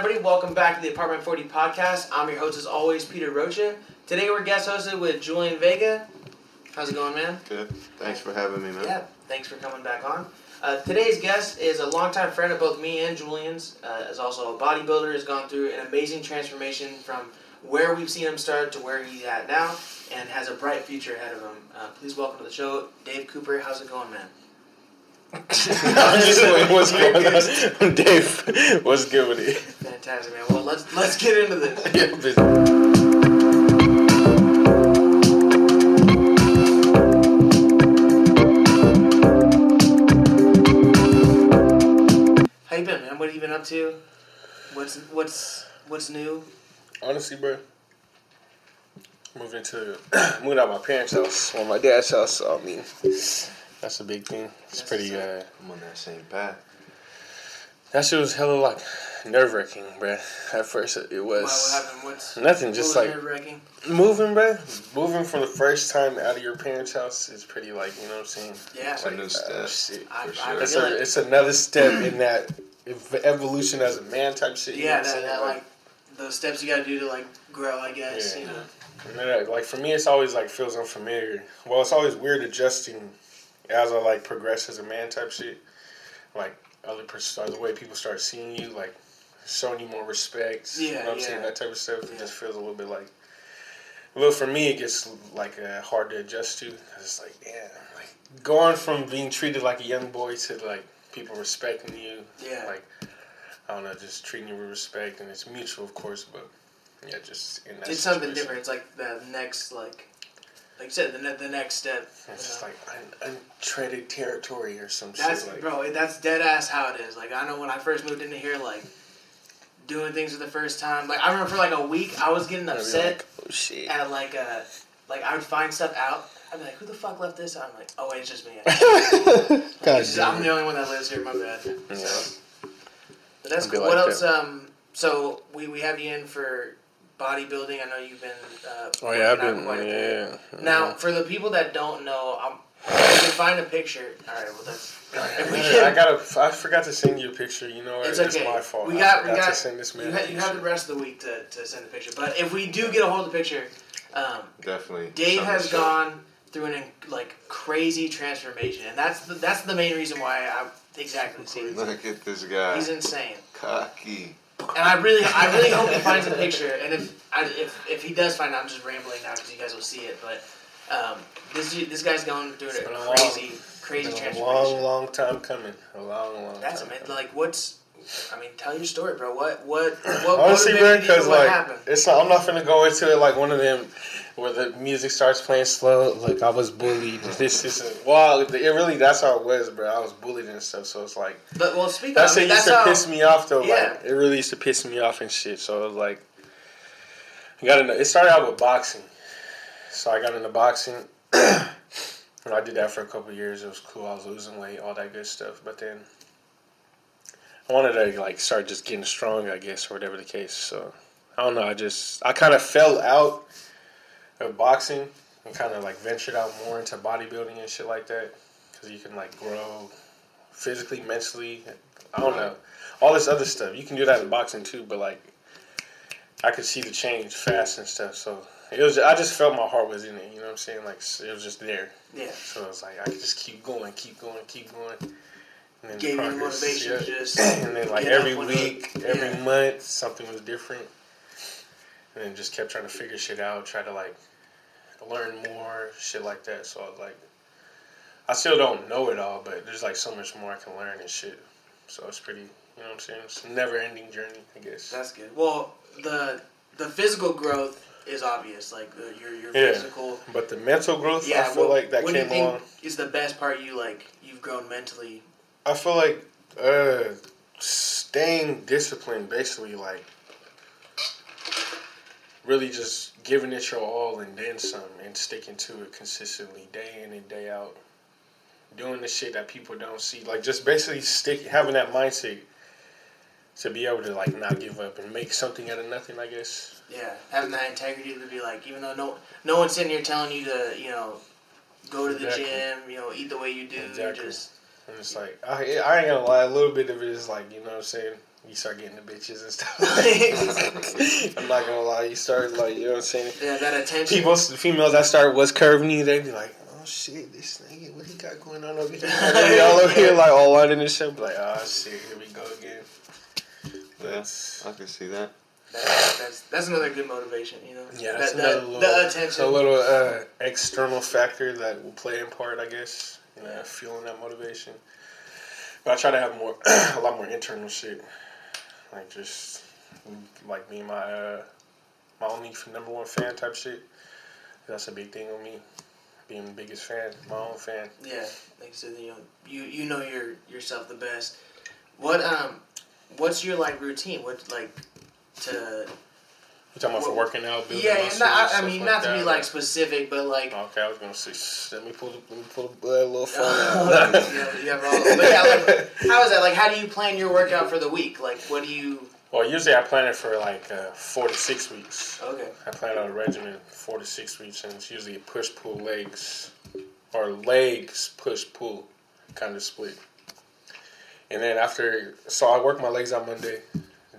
everybody? Welcome back to the Apartment 40 podcast. I'm your host, as always, Peter Rocha. Today we're guest hosted with Julian Vega. How's it going, man? Good. Thanks for having me, man. Yeah, thanks for coming back on. Uh, today's guest is a longtime friend of both me and Julian's. Uh, is also a bodybuilder. Has gone through an amazing transformation from where we've seen him start to where he's at now, and has a bright future ahead of him. Uh, please welcome to the show, Dave Cooper. How's it going, man? I'm just what's going on. Dave, what's good with it? Fantastic, man. Well, let's let's get into this. Yeah. How you been, man? What have you been up to? What's what's what's new? Honestly, bro, moving to moving out my parents' house or my dad's house. So I mean, that's a big thing. It's That's pretty. Uh, I'm on that same path. that shit was hella like nerve wracking, bro. At first, it Why, what was happened? What's nothing. Just what was like nerve-wracking? moving, bro. Moving from the first time out of your parents' house is pretty like you know what I'm saying. Yeah. It's a new Uh, step. shit. I- for I sure. It's feel a, like- it's another step in that evolution as a man type shit. you know Yeah, what that, that like the steps you gotta do to like grow, I guess. Yeah. You know. And like for me, it's always like feels unfamiliar. Well, it's always weird adjusting as I like progress as a man type shit. Like other pers- the way people start seeing you, like showing you more respect. you Yeah, know what I'm saying that type of stuff. It just feels a little bit like. Well, for me, it gets like uh, hard to adjust to. It's like, yeah, like going from being treated like a young boy to like people respecting you. Yeah. Like I don't know, just treating you with respect, and it's mutual, of course, but yeah, just in that. It's something different. It's like the next like, like you said, the ne- the next step. It's just like un- untreaded territory or some That's shit. Like, bro. That's dead ass how it is. Like I know when I first moved into here, like doing things for the first time. Like I remember for like a week, I was getting upset like, oh shit. at like uh like I would find stuff out. I'd be like, who the fuck left this? out?" I'm like, oh wait, it's just me. God just- I'm the only one that lives here. My bad. Yeah. So, but that's I'd cool. like what that. else? Um, so we we have you in for bodybuilding. I know you've been. Uh, Oh yeah, I've been. quite a. Yeah. Now, for the people that don't know, I'm. If you find a picture, all right. Well, that's. If we can, I gotta. I forgot to send you a picture. You know? It's It's, okay. my fault. We got- we got- to send this man. you, ha- you have the rest of the week to, to send a picture. But if we do get a hold of the picture, um, Definitely. Dave has show. gone through an like crazy transformation, and that's the, that's the main reason why I exactly see. Look at this guy. He's insane, Cocky. And I really I really hope he finds a picture. And if I, if if he does find, it, I'm just rambling now because you guys will see it. But um, this this guy's going through It's a long- crazy crazy transformation. long, long time coming. A long, long That's time. man, coming. like what's. I mean, tell your story, bro. What what what Honestly, motivated you? because like happened? it's not, I'm not gonna go into it like one of them where the music starts playing slow. Like I was bullied. This isn't. Well, it really that's how it was, bro. I was bullied and stuff. So it's like But well, speak that of it I used that's to how, piss me off though. Yeah. Like it really used to piss me off and shit. So it was like, you gotta know. It started out with boxing. So I got into boxing. And I did that for a couple of years. It was cool. I was losing weight, all that good stuff. But then I wanted to like start just getting strong, I guess, or whatever the case. So I don't know. I just I kind of fell out of boxing and kind of like ventured out more into bodybuilding and shit like that because you can like grow physically, mentally. I don't know. All this other stuff you can do that in boxing too, but like I could see the change fast and stuff. So it was. I just felt my heart was in it. You know what I'm saying? Like it was just there. yeah. So it was like I could just keep going, keep going, keep going. And then Gave the progress, motivation yeah. just and then like every week, every month, something was different. And then just kept trying to figure shit out, try to like learn more, shit like that. So I was like, I still don't know it all, but there's like so much more I can learn and shit. So it's pretty, you know what I'm saying? It's a never ending journey, I guess. That's good. Well, the the physical growth is obvious. Like the, your your Yeah. physical. But the mental growth, Yeah. I feel what, like that what do you think along. is the best part? You like you've grown mentally. I feel like uh, staying disciplined, basically, like really just giving it your all and then some, and sticking to it consistently, day in and day out. Doing the shit that people don't see, like just basically stick having that mindset to be able to like not give up and make something out of nothing. I guess. Yeah, having that integrity to be like, even though no no one's sitting here telling you to, you know, go to the Exactly. gym, you know, eat the way you do. Exactly. just And it's like I, I ain't gonna lie, a little bit of it is like you know what I'm saying. You start getting the bitches and stuff. I'm not gonna lie, you start like you know what I'm saying. yeah, that attention. People, the females that start was curving you, they be like, oh shit, this nigga, what he got going on over here? And they be all over here like all out in this shit, be like, oh shit, here we go again. That's I can see that. That, that's that's another good motivation, you know. yeah, that's that, another that, little, the attention. a little uh, external factor that will play in part, I guess. You know, feeling that motivation. But I try to have more, a lot more internal shit, like just like and my uh, my only number one fan type shit. That's a big thing on me, being the biggest fan, my own fan. Yeah, like I said, you know, you you know your yourself the best. What um, what's your like routine? What like to You talking about for working out, building yeah, muscle, not, I, I mean like not to be like specific, but like Okay, I was gonna say, let me pull, the, let me pull the uh, little phone you out. have, you have all, but yeah, like, how is that? Like, how do you plan your workout for the week? Like, what do you? well, usually I plan it for like uh, four to six weeks. Okay, I plan out a regimen four to six weeks, and it's usually push pull legs or legs push pull kind of split. And then after, so I work my legs on Monday,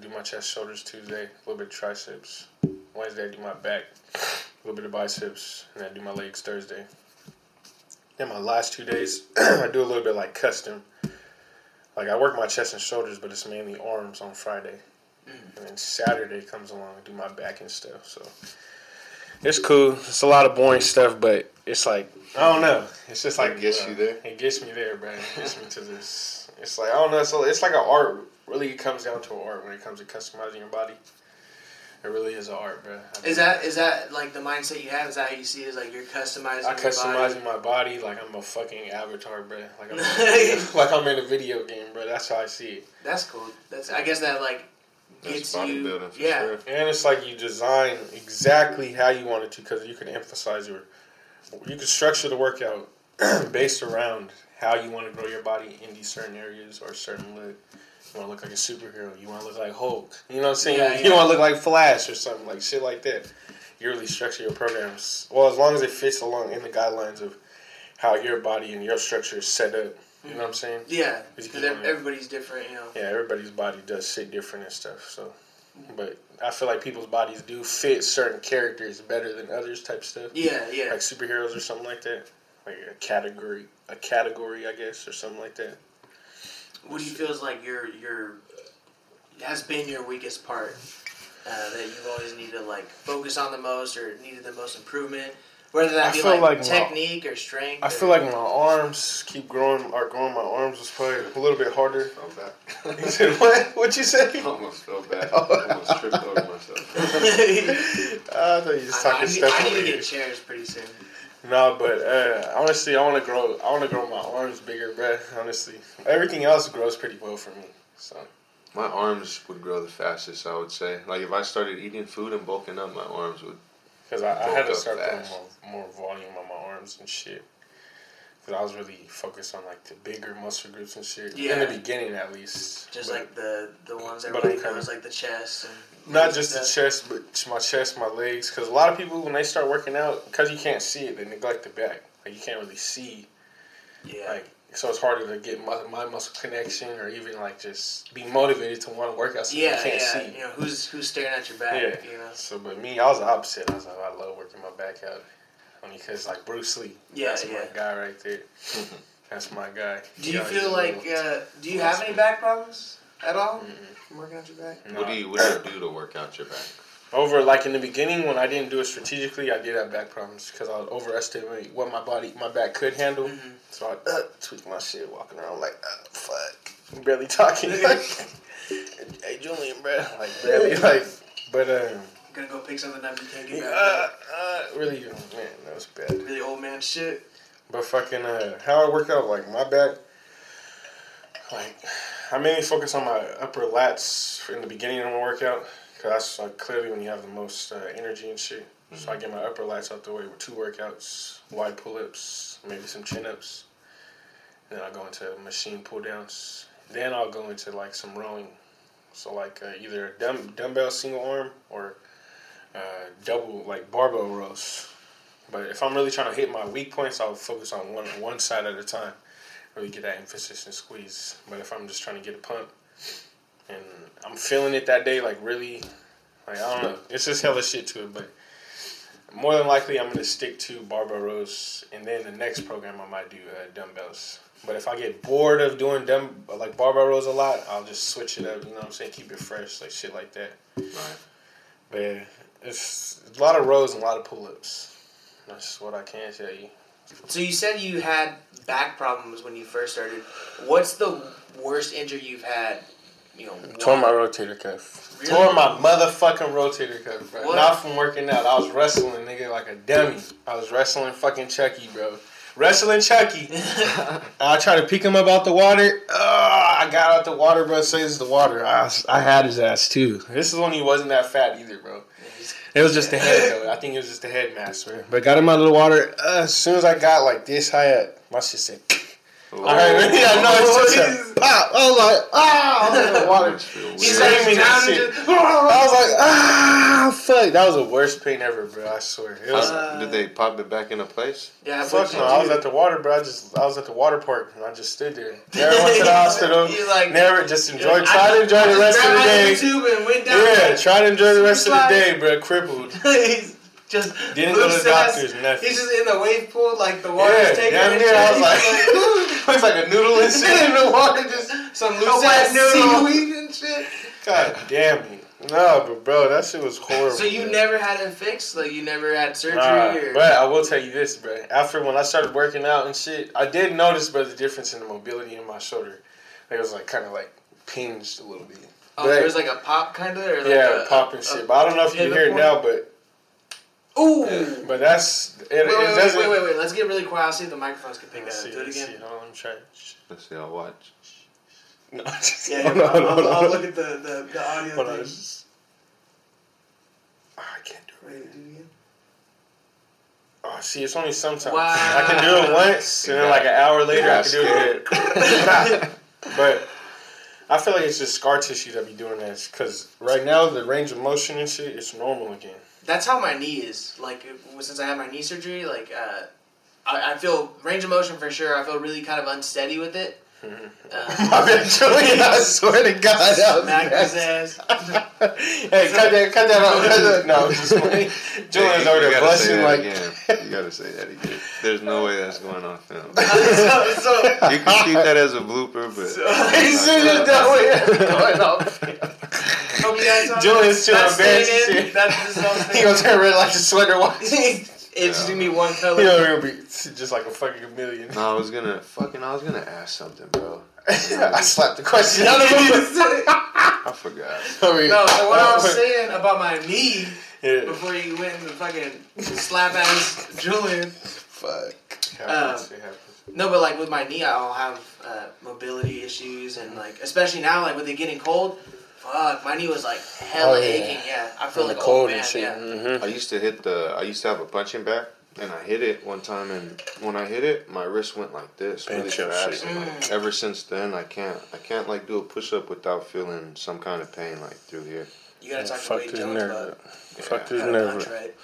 do my chest, shoulders Tuesday, a little bit of triceps. Wednesday I do my back, a little bit of biceps, and I do my legs Thursday. Then my last two days, I do a little bit like custom. Like I work my chest and shoulders, but it's mainly arms on Friday. And then Saturday comes along, I do my back and stuff. So it's cool. It's a lot of boring stuff, but it's like I don't know. It's just like It gets uh, you there? It gets me there, bro. It gets me to this. It's like I don't know. So it's like an art. Really, it comes down to art when it comes to customizing your body. It really is an art, bro. I is that is that like the mindset you have? Is that how you see it? Is like you're customizing? I your customizing body? my body like I'm a fucking avatar, bro. Like I'm, like I'm in a video game, bro. That's how I see it. That's cool. That's I guess that like gets you. bodybuilding for Yeah, sure. And it's like you design exactly how you want it to because you can emphasize your, you can structure the workout based around how you want to grow your body in these certain areas or certain look. You want to look like a superhero. You want to look like Hulk. You know what I'm saying? Yeah, You want to look like Flash or something like shit like that. You really structure your programs well as long as it fits along in the guidelines of how your body and your structure is set up. You know what I'm saying? yeah. Because Because you can- everybody's different, you know. Yeah, everybody's body does sit different and stuff. So, but I feel like people's bodies do fit certain characters better than others. Type stuff, Yeah, yeah. like superheroes or something like that. Like a category, a category, I guess, or something like that. What do you feel is like your your has been your weakest part uh, that you've always needed to like focus on the most or needed the most improvement? Whether that I be feel like, like my- technique or strength. I or- feel like my arms keep growing, Are growing my arms was probably a little bit harder. Fell back. You said what? What you say? I Almost fell back. Almost tripped over myself. I thought you just I, I talking need, stuff. I need over to here. get chairs pretty soon. No, but uh, honestly, I want to grow. I want to grow my arms bigger, bruh. Honestly, everything else grows pretty well for me. So My arms would grow the fastest, I would say. Like if I started eating food and bulking up, my arms would. Because I, I had to Bulk up start putting more, more volume on my arms and shit. Because I was really focused on like the bigger muscle groups and shit. In the beginning, at least. Just But like the the ones But everybody I'm kinda- knows, like the chest and not just the chest, but my chest, my legs. Because a lot of people, when they start working out, because you can't see it, they neglect the back. Like you can't really see. Yeah, Like so, it's harder to get my, my muscle connection or even like just be motivated to want to work out. Something yeah, you can't yeah. see. You know who's who's staring at your back? Yeah. You know. So, but me, I was the opposite. I was like, I love working my back out. Only because, like, Bruce Lee. Yeah, That's yeah. my guy right there. That's my guy. Do He you always feel like uh, do you have any back problems at all Mm-mm. from working out your back? No. What do you What do you do to work out your back? Over, like, in the beginning, when I didn't do it strategically, I did have back problems because I would overestimate what my body, my back could handle. Mhm. So I'd uh, tweak my shit, walking around like, uh, fuck. Barely talking. like, hey, Julian, bro. Like, barely, like, but, um, Gonna go pick something up you can't get uh, back. uh, really, man, that was bad. Really old man shit. But fucking uh, how I work out, like my back, like I mainly focus on my upper lats in the beginning of my workout because that's like clearly when you have the most uh, energy and shit. So I get my upper lats out the way with two workouts, wide pull-ups, maybe some chin-ups, then I go into machine pull-downs. Then I'll go into like some rowing, so like uh, either a dumb, dumbbell single arm or uh, double like barbell rows. But if I'm really trying to hit my weak points, I'll focus on one one side at a time. Really get that emphasis and squeeze. But if I'm just trying to get a pump and I'm feeling it that day. Like really, like I don't know. It's just hella shit to it, but more than likely I'm gonna stick to barbell rows, and then the next program I might do uh, dumbbells. But if I get bored of doing dumb like barbell rows a lot, I'll just switch it up. You know what I'm saying? Keep it fresh, like shit like that. Right. But yeah, it's a lot of rows and a lot of pull ups. That's what I can tell you. So you said you had back problems when you first started. What's the worst injury you've had? You know, Tore my rotator cuff. Really? Tore my motherfucking rotator cuff, bro. What? Not from working out. I was wrestling, nigga, like a dummy. I was wrestling fucking Chucky, bro. Wrestling Chucky. I tried to pick him up out the water. I got out the water, bro. Says the water. I, I had his ass too. This is when he wasn't that fat either, bro. It was just the head though. I think it was just the head mass, man. But got him out of the water. Uh, as soon as I got like this high up, my shit said. Ooh. I heard, yeah, no, it's just a pop. I was like, ah, I was in the water. He's weird. like Screaming down and and shit. I was like, ah, fuck. That was the worst pain ever, bro. I swear. It was. How- did they pop it back into place? Yeah, Fuck no, I was at the water, bro. I just, I was at the water park, and I just stood there. Never went to the hospital. You like Never, just enjoy. I Try to enjoy the rest of the day. YouTube and went down Yeah, try to enjoy the rest of the day, bro. Crippled. Just Didn't go to the doctors, nothing. He's just in the wave pool, like the water's Yeah, taking it. near. I was like, looks like a noodle and shit in the water. Just some loose ass noodle. seaweed and shit. God damn it. No, but bro, that shit was horrible. So you bro. never had it fixed? Like you never had surgery? Nah, or... but I will tell you this, bro. After when I started working out and shit, I did notice, bro, the difference in the mobility in my shoulder. It was like kind of like pinged a little bit. Oh, But- there was like a pop kind of, or like yeah, a, pop and a- shit. But I don't know if you can hear it now, but Ooh. but that's it. Wait, it wait, wait, doesn't. wait, wait, wait. Let's get really quiet. I'll see if the microphones can pick that up. Do it again. see. Hold on, let me try. it. Let's see. I'll watch. No, just, Yeah, hold on, I'll, hold I'll, on, I'll look at the, the, the audio Hold thing. it's just- Oh, I can't do it. Wait, do it again. Oh, see, it's only sometimes. Wow. I can do it once, and then like an hour later, I can do it again. but I feel like it's just scar tissue that be doing that. Because right now, the range of motion and shit, it's normal again. That's how my knee is. Like since I had my knee surgery, like uh, I, I feel range of motion for sure. I feel really kind of unsteady with it. Uh, Eventually, I swear to God, that was smack his nasty. ass. hey, cut that, cut that out. Cut that. No, I'm just playing. Julian's Hey, over you there gotta say blushing that like. again. You gotta say that again. There's no way that's going on film. so, so, You can keep that as a blooper, but He should have done with going off. Hope you guys saw Julian's too that. That's embarrassed. staying That's this whole He thing. gonna turn red like a sweater watch. it's just gonna be one color. He gonna be just like a fucking million. no, I was gonna fucking. I was gonna ask something, bro. I slapped the question out of him. I forgot. I mean, No, so what I was saying about my knee Yeah. before you went and fucking slap ass Julian. Fuck. Um, Happens, it happens. No, but like with my knee, I'll have uh, mobility issues, and like especially now, like with it getting cold. Fuck, my knee was like hella Oh, yeah. aching. Yeah, I feel From like the cold oh, man, and shit. Yeah. Mm-hmm. I used to hit the. I used to have a punching bag, and I hit it one time, and when I hit it, my wrist went like this Bench your fast. And, like, ever since then, I can't. I can't like do a push up without feeling some kind of pain like through here. You gotta talk to Fuck Wade Jones nerve. about Fuck this nerve. punch right.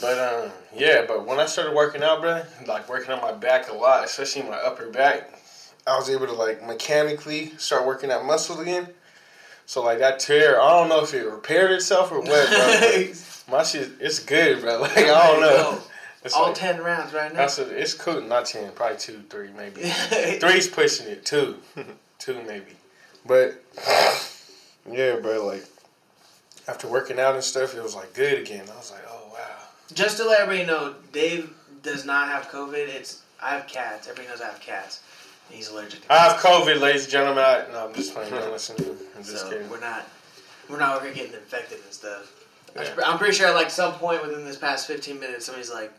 But um, yeah, but when I started working out, bro, like working on my back a lot, especially my upper back, I was able to like mechanically start working that muscle again. So like that tear, I don't know if it repaired itself or what, bro. but my shit, it's good, bro. Like I don't know. It's All like, ten rounds right now. that's a, it's cool. Not ten, probably two, three, maybe. Three's pushing it. Two, two maybe. But yeah, bro. Like after working out and stuff, it was like good again. I was like, oh wow. Just to let everybody know, Dave does not have COVID. It's I have cats. Everybody knows I have cats. And he's allergic to I have COVID, ladies and gentlemen. I, no, I'm just playing. Don't listen to me. I'm just so kidding. we're not we're not over here getting infected and stuff. Yeah. I'm pretty sure at like some point within this past 15 minutes, somebody's like,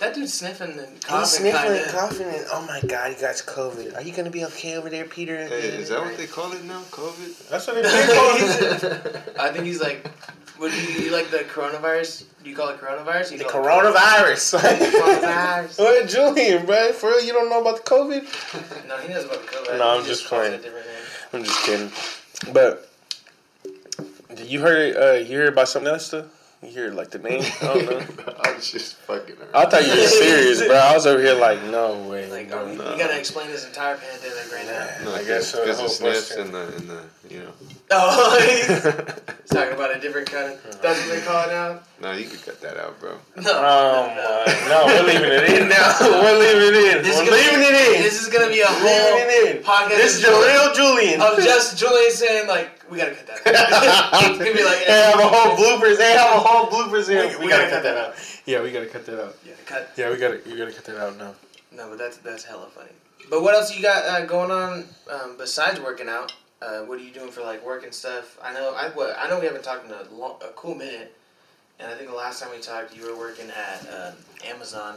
"That dude's sniffing and coughing." He's sniffling and kinda." coughing, and oh my god, he got COVID. Are you gonna be okay over there, Peter? Hey, is that what they call it now? COVID? That's what they call it. I think he's like, "What do you, you like the coronavirus? Do you call it coronavirus? You The call it coronavirus. Coronavirus. what, Julian, bro? For real, you don't know about the COVID? No, he knows about the COVID. No, I'm just it playing. a different name. I'm just kidding. But did you heard? Uh, you heard about something else though? You hear like the name? I don't know. I was just fucking around. I thought you were serious, bro. I was over here like, no way. Like, no. are we, you gotta explain this entire pandemic right now. No, I guess so. because the the whole sniffs and the and the you know. Oh, he's talking about a different kind of. That's what they call it now. No, you could cut that out, bro. No, Oh no, my! No, we're leaving it in now. We're leaving it in. This is we're gonna leaving be, it in. This is gonna be a leaving whole it in. podcast This is of- Jaleel Julian. of just Julian saying like, we gotta cut that. out. it's gonna be like, They have a whole bloopers. They have a whole bloopers in. We- We, we gotta, gotta cut cut that that out. Yeah, we gotta cut that out. Yeah, cut. Yeah, we gotta. You gotta cut that out now. No, but that's that's hella funny. But what else you got uh, going on um, besides working out? Uh, what are you doing for like work and stuff? I know I what, I know we haven't talked in a, long, a cool minute, and I think the last time we talked, you were working at uh, Amazon.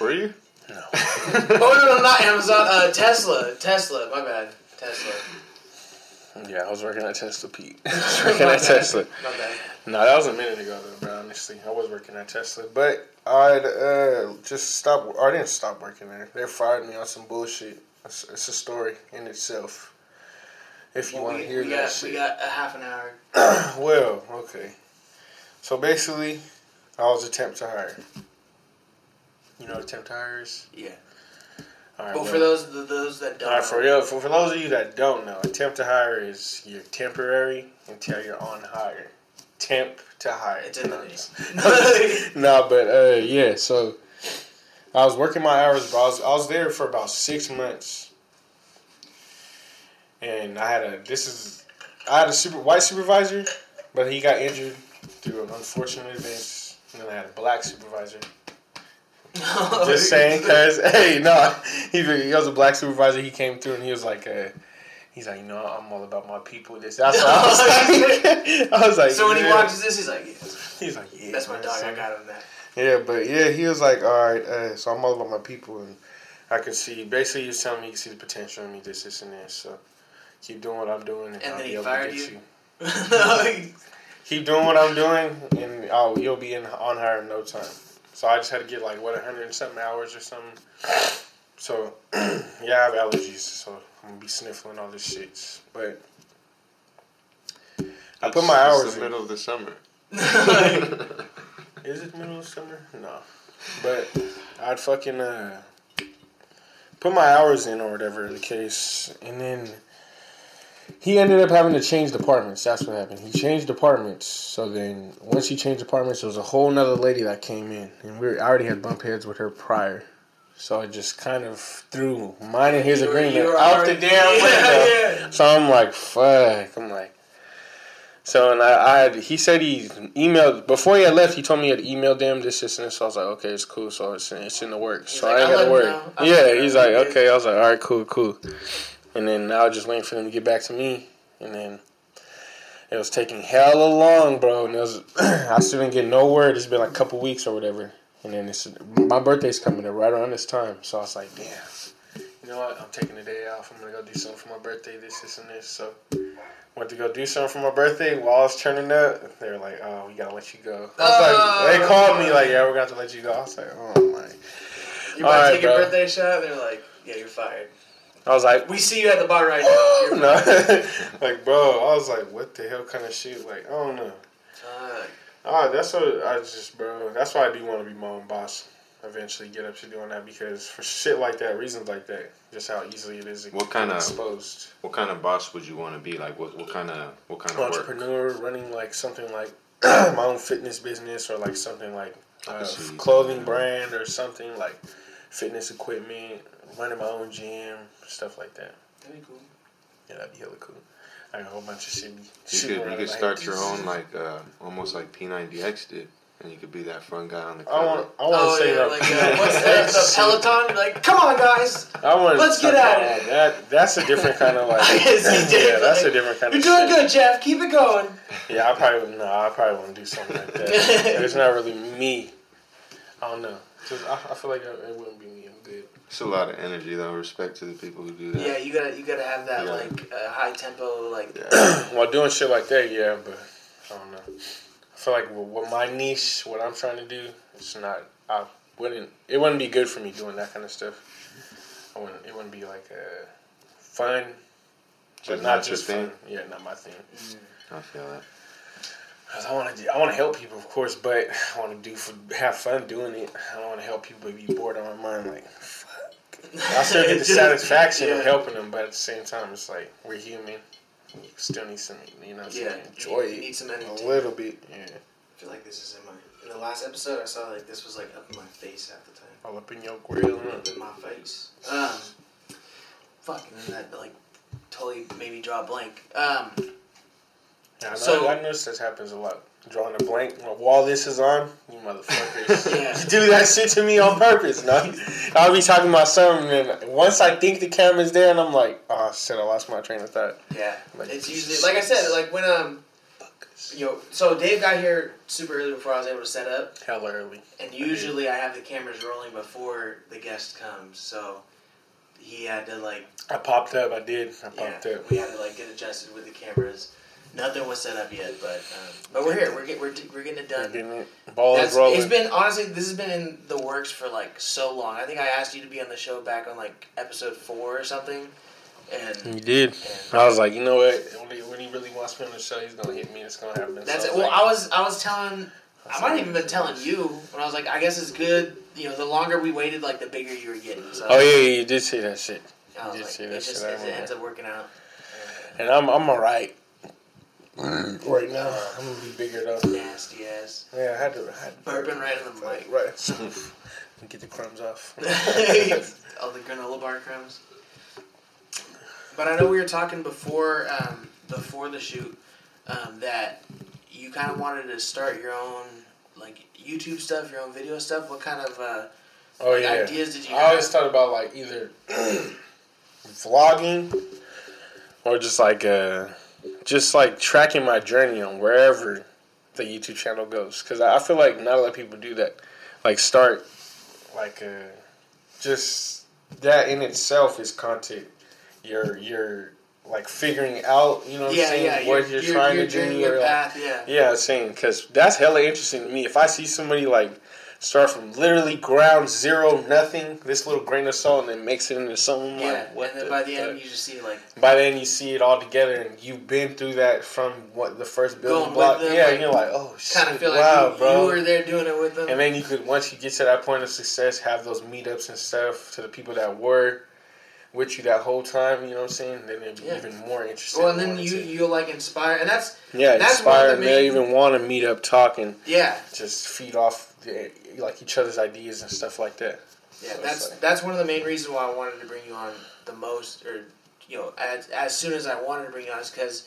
Were you? No. oh no, no, not Amazon. Uh, Tesla. Tesla. My bad. Tesla. Yeah, I was working at Tesla, Pete. I was working at Tesla. No, that was a minute ago, though, bro. Honestly, I was working at Tesla, but I'd uh, just stop. Or I didn't stop working there. They fired me on some bullshit. It's, it's a story in itself. If you Well, want to hear we that got shit. we got a half an hour. well, okay. So basically, I was attempt to hire. You know what attempt to hire is? Yeah. Right. Well, well- for those those that don't. right, for know, for, for those of you that don't know, attempt to hire is you're temporary until you're on hire. Temp to hire. It's in the name. no, but uh, yeah. So I was working my hours, bro. I was, I was there for about six months, and I had a this is I had a super white supervisor, but he got injured through an unfortunate event. And then I had a black supervisor. Just saying, cause hey, no, he, he was a black supervisor. He came through and he was like, uh, he's like, you know, I'm all about my people. This, that's what I was like. I was like, So when he watches this, he's like, yeah, he's like, yeah, "That's my dog. I got him that." Yeah, but yeah, he was like, all right, uh, so I'm all about my people, and I could see. Basically, he was telling me he could see the potential in me, this, this, and this. So keep doing what I'm doing, and, And I'll then be he able fired to get you? you. Keep doing what I'm doing, and I'll you'll be in on hire in no time. So I just had to get like what 100 and something hours or something. So yeah, I have allergies, so I'm gonna be sniffling all this shit. But I put my hours in. It's the middle of the summer. Is it middle of summer? No. But I'd fucking uh, put my hours in or whatever the case. And then he ended up having to change departments. That's what happened. He changed departments. So then once he changed departments, there was a whole nother lady that came in. And we were, I already had bump heads with her prior. So I just kind of threw mine and his You agreement you out already- the damn Yeah, window. yeah. So I'm like, fuck. I'm like, so and I, I had, he said he emailed before he had left. He told me he had emailed them this, this, and this. So I was like, okay, it's cool. So it's it's in the works. He's so like, I ain't gotta let him worry. Yeah, he's like, okay. I was like, all right, cool, cool. And then I was just waiting for them to get back to me, and then it was taking hella long, bro. And it was I still didn't get no word. It's been like a couple weeks or whatever. And then it's my birthday's coming up right around this time. So I was like, damn. You know what? I'm taking the day off. I'm gonna go do something for my birthday. This, this, and this. So went to go do something for my birthday. While I was turning up, they were like, "Oh, we gotta let you go." I was like, oh. they called me like, "Yeah, we're gonna have to let you go." I was like, "Oh my." You All about to right, take your bro. birthday shot? They're like, "Yeah, you're fired." I was like, We see you at the bar right now. You're no, like, bro. I was like, "What the hell kind of shit?" Like, I don't know. Fuck. Ah, that's what I just, bro. That's why I do want to be my own boss. Eventually, get up to doing that because for shit like that, reasons like that, just how easily it is. to What kinda- exposed? What kind of boss would you want to be? Like, what what kind of what kind of work? entrepreneur running like something like my own fitness business or like something like I uh, clothing brand or something like fitness equipment, running my own gym, stuff like that. That'd be cool. Yeah, that'd be hella cool. I got a whole bunch of shit. You shit could you could start head. your own like uh, almost like P90X did, and you could be that front guy on the I want. I want Oh to say yeah, that. like uh, what's the, the Peloton? Like, come on, guys, I want. Let's get at it. That that's a different kind of like. Yes, he did. yeah, that's a different kind you're of. doing shit. good, Jeff. Keep it going. Yeah, I probably no. I probably wouldn't do something like that. it's not really me. I don't know. Just, I, I feel like it, it wouldn't be me. I'm good. It's a lot of energy though. Respect to the people who do that. Yeah, you gotta you gotta have that Yeah. like uh, high tempo like. Yeah. While doing shit like that, yeah, but I don't know. I feel like what what my niche, what I'm trying to do, it's not. I wouldn't. It wouldn't be good for me doing that kind of stuff. I wouldn't. It wouldn't be like uh, fun, but Just not not just thing. fun. Yeah, not my thing. I feel that. Cause I want to, I want to help people, of course, but I want to do for have fun doing it. I don't want to help people but be bored on my mind. Like, fuck. I still get the satisfaction Yeah. of helping them, but at the same time, it's like we're human. You still need some, you know, Yeah, enjoy you it need some energy. a little bit. Yeah, I feel like this is in my. In the last episode, I saw like this was like up in my face half the time. all up in your grill. Up in my face. Um, fuck, and then that like totally made me draw a blank. Um, Yeah, I, know, So- I noticed this happens a lot. Drawing a blank while this is on, you motherfuckers. Yeah. you do that shit to me on purpose, no? I'll be talking about something, and once I think the camera's there, and I'm like, oh shit, I lost my train of thought. yeah, Like, it's usually like I said, like when um, you know, so Dave got here super early before I was able to set up, Hell early. and usually I have the cameras rolling before the guest comes, so he had to like I popped up. I did. I yeah, popped up. we had to like get adjusted with the cameras. Nothing was set up yet, but um, but we're here. We're get, we're, we're getting it We're done. getting it. Ball That's, is rolling. it's been honestly, this has been in the works for like so long. I think I asked you to be on the show back on like episode four or something, and you did. and I was like, you know what? When he, really wants me on the show, he's gonna hit me. It's gonna happen. that's so it. Well, like, I was I was telling, I That's might all even been telling you when I was like, I guess it's good. You know, the longer we waited, like the bigger you were getting. So Oh yeah, yeah, you did say that shit. I was you did like, say it that just shit, it ends up working out. And I'm I'm alright. Right now, I'm gonna be bigger though. Nasty ass. Yeah, I had to. I had to Burping right in the mic. Right. Get the crumbs off. All the granola bar crumbs. But I know we were talking before um, before the shoot um, that you kind of wanted to start your own like YouTube stuff, your own video stuff. What kind of uh, Oh like, yeah. ideas did you have? I always have? thought about like either vlogging or just like uh, just like tracking my journey on wherever the YouTube channel goes. Because I feel like not a lot of people do that. Like start like uh, just that in itself is content. You're you're like figuring out, you know what I'm saying, yeah, what your, you're, your, trying your to do. your or, like, path, yeah. yeah, I'm saying because that's hella interesting to me. If I see somebody like start from literally ground zero, nothing, this little grain of salt, and then makes it into something Yeah, like and then the by the fuck? end you just see like by then you see it all together, and you've been through that from what the first building block. them, yeah, like, and you're like, oh shit, kind of feel like wow, you, bro. you were there doing it with them. and then you could once you get to that point of success, have those meetups and stuff to the people that were with you that whole time. You know what I'm saying? Then it'd be Yeah. even more interesting. well, and then you to- you'll like inspire, and that's yeah, that's inspire. the and they even want to meet up talking. yeah, just feed off the, like each other's ideas and stuff like that. Yeah, So that's like- that's one of the main reasons why I wanted to bring you on the most, or you know, as as soon as I wanted to bring you on, is because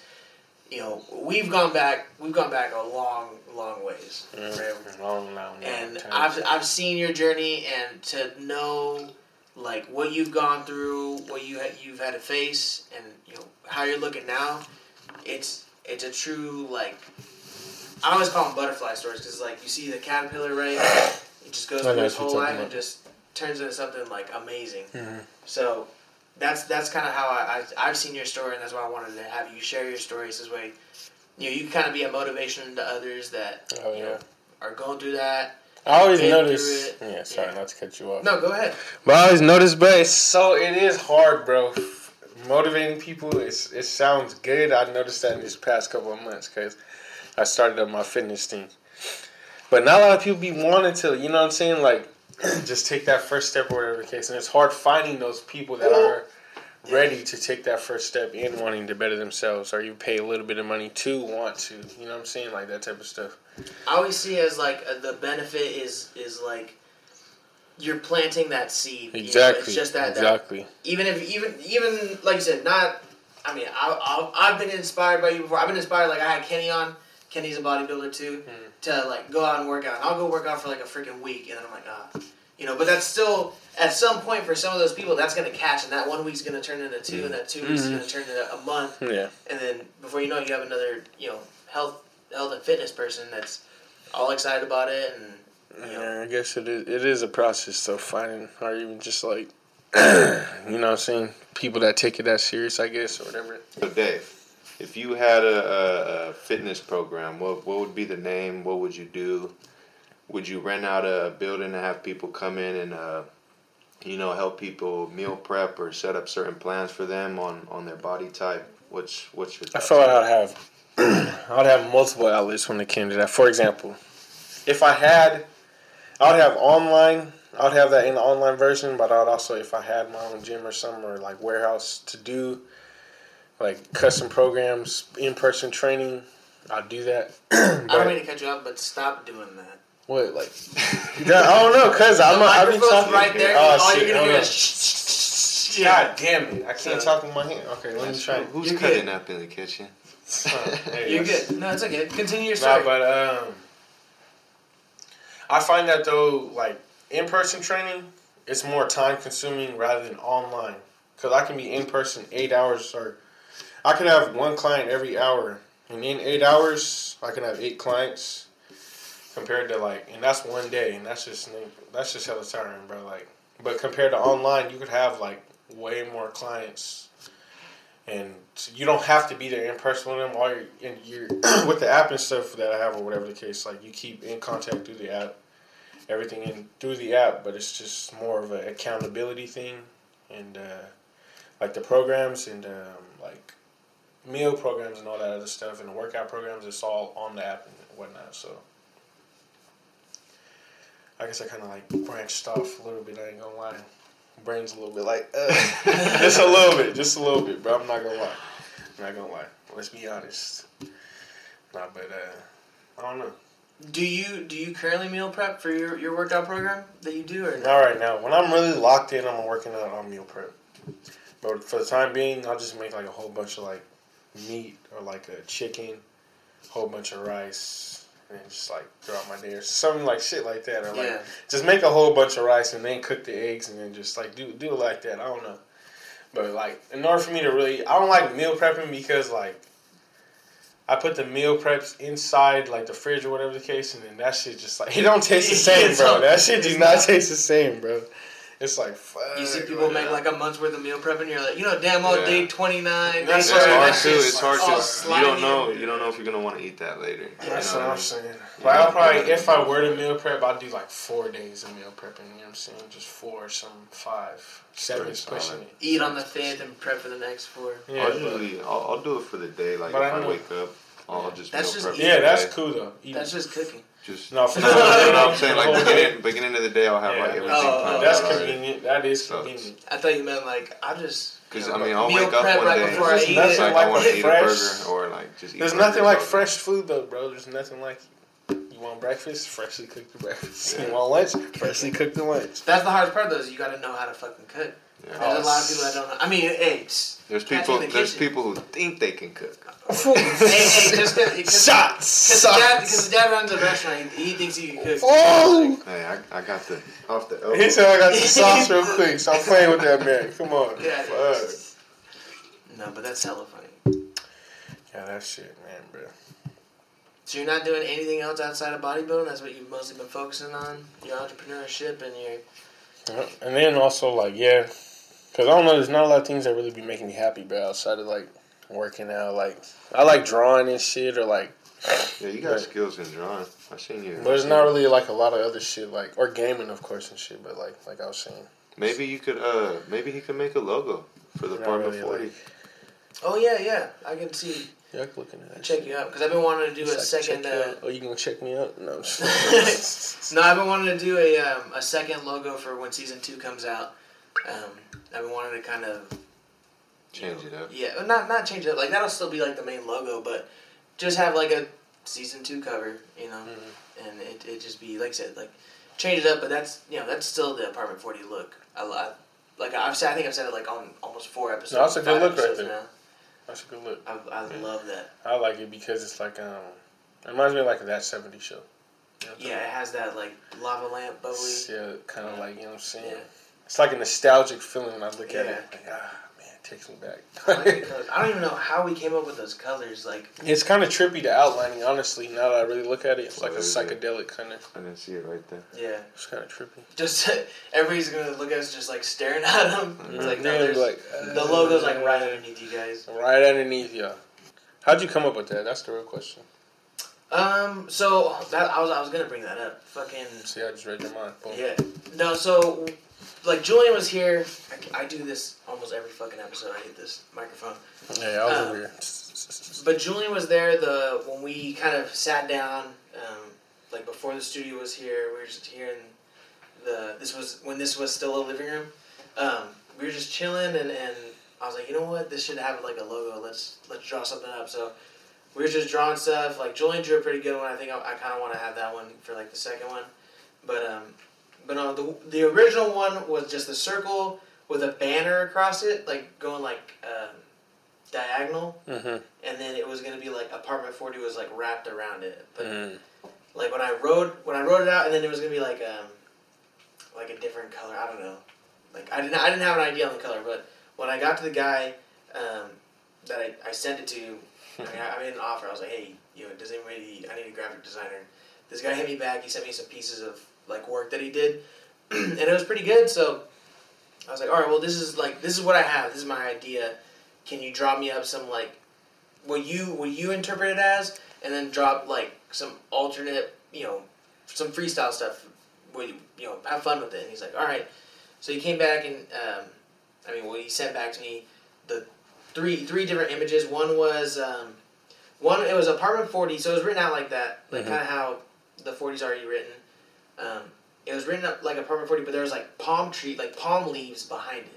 you know we've gone back, we've gone back a long, long ways, right? Long, long, long And time. I've I've seen your journey, and to know like what you've gone through, what you had, you've had to face, and you know how you're looking now, it's it's a true like. I always call them butterfly stories because like you see the caterpillar, right? It just goes I through its whole life and about. just turns into something like amazing. Mhm. So that's that's kind of how I, I I've seen your story, and that's why I wanted to have you share your stories. This way, you know, you can kind of be a motivation to others that Oh you yeah. know, are going through that. I always notice. Yeah, sorry, Yeah. not to cut you off. No, go ahead. But I always notice, but it's so it is hard, bro. Motivating people, it's it sounds good. I noticed that in these past couple of months because I started up my fitness thing. But not a lot of people be wanting to, you know what I'm saying? Like, just take that first step or whatever the case. And it's hard finding those people that are ready to take that first step in wanting to better themselves or you pay a little bit of money to want to. You know what I'm saying? Like that type of stuff. I always see as like uh, the benefit is is like you're planting that seed. you know, Exactly. it's just that, that exactly. even if even even like you said, not. I mean, I, I I've been inspired by you before. I've been inspired. Like I had Kenny on. Kenny's a bodybuilder too. To like go out and work out. And I'll go work out for like a freaking week, and then I'm like, ah, you know. But that's still at some point for some of those people that's gonna catch, and that one week's gonna turn into two, and that two weeks is Mhm. gonna turn into a month, Yeah. and then before you know it, you have another you know health health and fitness person that's all excited about it, and you know, Yeah, I guess it is. It is a process, though. Finding, or even just like, you know, what I'm saying people that take it that serious, I guess, or whatever. So Dave, if you had a, a, a fitness program, what what would be the name? What would you do? Would you rent out a building and have people come in and uh, you know help people meal prep or set up certain plans for them on, on their body type? What's what's your I feel like I'd have I'd have multiple outlets when it came to that. For example, if I had, I would have online. I would have that in the online version, but I would also, if I had my own gym or something or like warehouse to do, like custom programs, in person training, I'll do that. I don't mean to cut you off, but stop doing that. What like? Yeah, I don't know, cause I'm. the I've been microphone's talking. right there. Oh, all shit, you're gonna hold hear on. is shh. God damn it! I can't So- talk with my hand. Okay, let me try. Who's You're cutting good. up in the kitchen? Oh, You're you good. No, it's okay. Continue your Nah, story. but um, I find that though, like in person training, it's more time consuming rather than online. Cause I can be in person eight hours, or I can have one client every hour, and in eight hours, I can have eight clients. Compared to like, and that's one day, and that's just that's just hella tiring, bro. Like, but compared to online, you could have like way more clients and you don't have to be there in person with them. And you're with the app and stuff that I have, or whatever the case. Like you keep in contact through the app, everything in through the app, but it's just more of an accountability thing, and uh, like the programs and um, like meal programs and all that other stuff, and the workout programs. It's all on the app and whatnot. So. I guess I kind of like branched off a little bit. I ain't gonna lie, brain's a little bit like uh, just a little bit, just a little bit, bro. I'm not gonna lie. I'm not gonna lie. Let's be honest. Nah, but uh, I don't know. do you do you currently meal prep for your, your workout program that you do or Not no? right now. When I'm really locked in, I'm working out on meal prep. But for the time being, I'll just make like a whole bunch of like meat or like a chicken, whole bunch of rice, and just like throughout my day or something like shit like that. Or like Yeah. just make a whole bunch of rice and then cook the eggs and then just like do do it like that. I don't know. But like in order for me to really I don't like meal prepping because like I put the meal preps inside like the fridge or whatever the case and then that shit just like it don't taste the same, bro. That shit does not not. taste the same, bro. It's like fuck. You see people make like a month's worth of meal prep and you're like, you know, damn well, Yeah. day 29. That's day It's hard that too. It's hard all to. You don't know. You don't know if you're gonna want to eat that later. You That's know what I I'm mean? saying. Like I'll probably if I were to meal prep, I'd do like four days of meal prepping. You know what I'm saying? Just four, some five, seven Pretty is pushing it. Eat on the fifth and prep for the next four. Yeah, I'll usually I'll, I'll do it for the day. Like But if I I, wake up, I'll just That's meal just prep. eating. yeah, that's cool though. Eat- That's just cooking. Just No, for no, no, no, no, I'm saying like beginning, beginning of the day, I'll have like everything. Oh, planned oh, that's out already. convenient. That is So- convenient. I thought you meant like I just. Because you I mean, I'll meal wake up one right day before I There's eat nothing it. like like I want to eat fresh- a burger or like just eat. There's nothing like all fresh food though, bro. There's nothing like you want breakfast, freshly cooked breakfast. Yeah. You want lunch, freshly cooked the lunch. That's the hardest part though. Is you got to know how to fucking cook. Yeah. There's Oh, a lot of people that don't know. I mean, hey, psst. There's Catch people. the There's people who think they can cook. hey, hey, just because Shots. the dad, because the dad runs a restaurant, he, he thinks he can cook. Oh! oh! Hey, I, I got the off the elbow. He said I got the sauce real quick. Stop playing with that man. Come on. Yeah. Fuck. No, but that's hella funny. Yeah, that shit, man, bro. So you're not doing anything else outside of bodybuilding? That's what you've mostly been focusing on? Your entrepreneurship and your. And then also like yeah, because I don't know. There's not a lot of things that really be making me happy, bro. Outside of like working out, like I like drawing and shit, or like, Yeah, you got But- skills in drawing. I seen you. but it's not really like a lot of other shit, like or gaming, of course, and shit. But like, like I was saying, Maybe you could. Uh, maybe he could make a logo for the Not Apartment really, Forty. like- Oh, yeah, yeah. I can see. yeah, I can look into that. Check shit. you out. Because I've been wanting to do Just a second. you Uh. Oh, you gonna check me out? No. I'm just- no, I've been wanting to do a, um, a second logo for when season two comes out. Um, I've been wanting to kind of Change it up. Yeah, not not change it. Up. Like that'll still be like the main logo, but just have like a season two cover, you know, Mhm. and it it just be like I said, like change it up. But that's you know that's still the apartment forty look. I love. Like I've said, I think I've said it like on almost four episodes. No, that's a good look right there. Now. That's a good look. I I Yeah. love that. I like it because it's like um, it reminds me of like that '70s show. You know Yeah, it has that like lava lamp bubbly. Yeah, kind of like you know what I'm saying. Yeah. It's like a nostalgic feeling when I look at it. Like, ah, man, it takes me I back. I don't even know how we came up with those colors. Like it's kind of trippy the outlining. Honestly, now that I really look at it, it's like a What is it? psychedelic kind of. I didn't see it right there. yeah, It's kind of trippy. just everybody's gonna look at us just like staring at them. It's like no, Yeah, there's, like, the logo's like right underneath you guys. right underneath you. How'd you come up with that? That's the real question. Um, so that I was I was gonna bring that up. Fucking See, I just read your mind. Boom. yeah. No, so like Julian was here. I, I do this almost every fucking episode. I hit this microphone. Yeah, I was Um, over here. But Julian was there the when we kind of sat down, um, like before the studio was here. We were just here, and the this was when this was still a living room. Um, we were just chilling, and, and I was like, you know what, this should have like a logo. Let's let's draw something up. So we were just drawing stuff. Like Julian drew a pretty good one. I think I, I kind of want to have that one for like the second one. But um, but no, the the original one was just a circle with a banner across it, like going like um, diagonal Mm-hmm. and then it was gonna be like apartment forty was like wrapped around it. But Mm. like when I wrote when I wrote it out, and then it was gonna be like um like a different color. I don't know. Like I didn't I didn't have an idea on the color, but when I got to the guy um, that I, I sent it to, I, mean, I, I made an offer. I was like, hey, you know, does anybody? I need a graphic designer. This guy hit me back. He sent me some pieces of like work that he did, and it was pretty good. So I was like, all right, well, this is like this is what I have. This is my idea. Can you draw me up some like what you what you interpret it as, and then drop like some alternate, you know, some freestyle stuff. Where you you know have fun with it. And he's like, all right. So he came back and um, I mean, well, he sent back to me the three three different images. One was um, one it was apartment forty, so it was written out like that, like Mhm. kind of how the 40's already written. Um, it was written up like apartment forty, but there was like palm tree, like palm leaves behind it.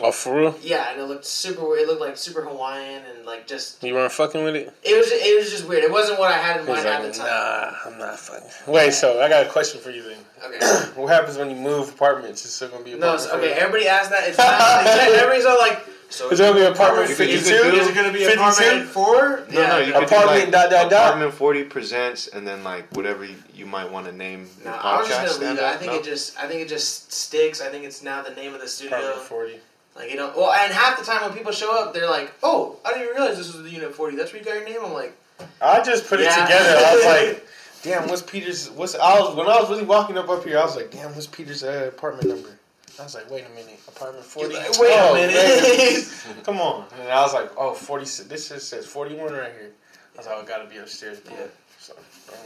Oh, for real? Yeah, and it looked super. It looked like super Hawaiian and like just. You weren't fucking with it? It was. It was just weird. It wasn't what I had in mind at the time. nah, I'm not fucking. Wait, so I got a question for you then. Okay. what happens when you move apartments? It's still gonna be No, apartment so, okay. Everybody asked that. It's not. everybody's all like. So Is it gonna be apartment You could- you 52? could Is it gonna be 52? apartment four? No, no, you could do like dot, dot, dot. apartment forty presents, and then like whatever you, you might want to name the No, podcast. I was just gonna leave it. I think no? it just. I think it just sticks. I think it's now the name of the studio. Apartment 40. Like you know. Well, and half the time when people show up, they're like, "Oh, I didn't even realize this was the unit forty. That's where you got your name." I'm like, I just put it together. I was like, damn, what's Peter's? What's I was when I was really walking up up here. I was like, damn, what's Peter's uh, apartment number? I was like, wait a minute, apartment 40. Like, wait oh, a minute. Come on. And I was like, oh, 46. This just says 41 right here. I was like, oh, I gotta be upstairs. Yeah. So,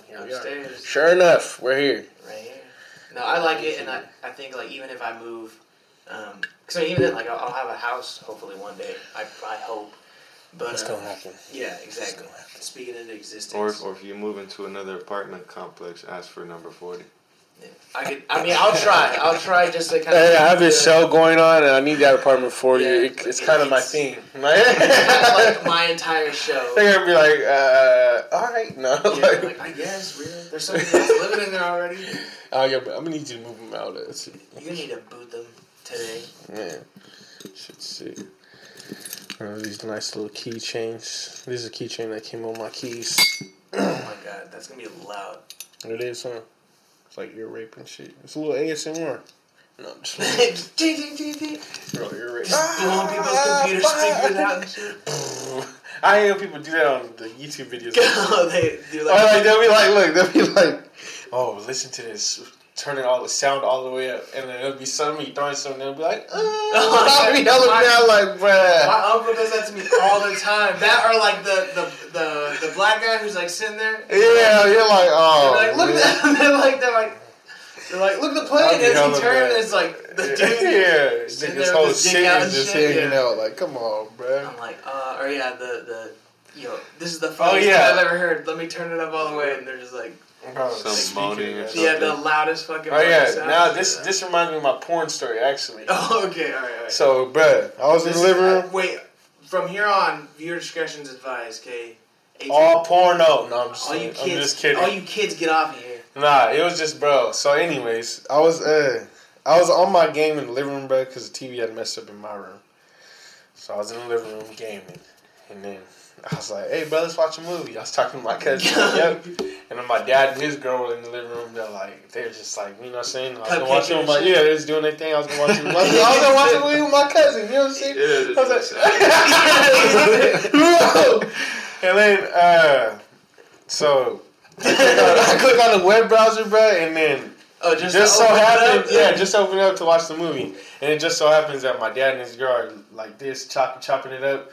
here upstairs. We are. Sure enough, we're here. Right here. No, I like it, and I, I think, like, even if I move, um, because I mean, even then, like, I'll, I'll, have a house hopefully one day. I, I hope. But, it's uh, gonna happen. Uh, yeah, exactly. Happen. Speaking into existence. Or or if you move into another apartment complex, ask for number 40. I could. I mean, I'll try. I'll try just to kind of. Hey, I have this show going on, and I need that apartment forty. Yeah, it, it's kind of my theme. like my entire show. They're gonna be like, uh, all right, no. Yeah, like, like, I guess really. There's somebody else living in there already. oh yeah, but I'm gonna need you to move them out. Let's see. You need to boot them today. Yeah, should see. These nice little keychains. This is a keychain that came on my keys. Oh my god, that's gonna be loud. It is, huh? It's like ear rape and shit. It's a little ASMR. No, I'm just just bro, ear rape. Ah, blowing people's ah, computers, speakers ah. out and shit. I hate when people do that on the YouTube videos. Oh, they do Or like. like they'll be like, look, they'll be like, oh, listen to this, turn it all the sound all the way up, and then it'll be somebody throwing something. and it'll be like, oh, I'll be hella My- down like, bruh. My uncle does that to me all the time. That or like the the, the, the black guy who's like sitting there. Yeah, you're like, oh. Like, look at that. they're like, they're like, they're like, look at the plane. And he turns, it's like the dude. yeah, this whole with his dick shit is just shit, hanging yeah. out. Like, come on, bruh. I'm like, uh, or yeah, the the, you know, this is the funniest yeah. thing I've ever heard. Let me turn it up all the way, and they're just like, Bro, Some speaking moaning of or something. yeah, the loudest fucking. Oh yeah, sound. now this this reminds me of my porn story actually. Oh okay, all right, all right. So, bruh, I was in the living room. Wait, from here on, viewer discretion's advised. Okay. All porno. No, I'm just, all you I'm just kidding. all you kids, get off of here. Nah, it was just bro. So, anyways, I was uh, I was on my game in the living room, bro, because the TV had messed up in my room. So I was in the living room gaming, and then I was like, "Hey, bro, let's watch a movie." I was talking to my cousin, yep. And then my dad and his girl were in the living room. They're like, they're just like, you know what I'm saying? I was gonna watch it with my yeah, they're just doing their thing. I was gonna watch it. With my, I was gonna watch a movie with my cousin. You know what I'm saying? Yeah, I was like, and then uh, so I click, on, I click on the web browser, bro, and then Oh, just, just so open it happens, yeah, just open it up to watch the movie, and it just so happens that my dad and his girl are like this, chopping chopping it up,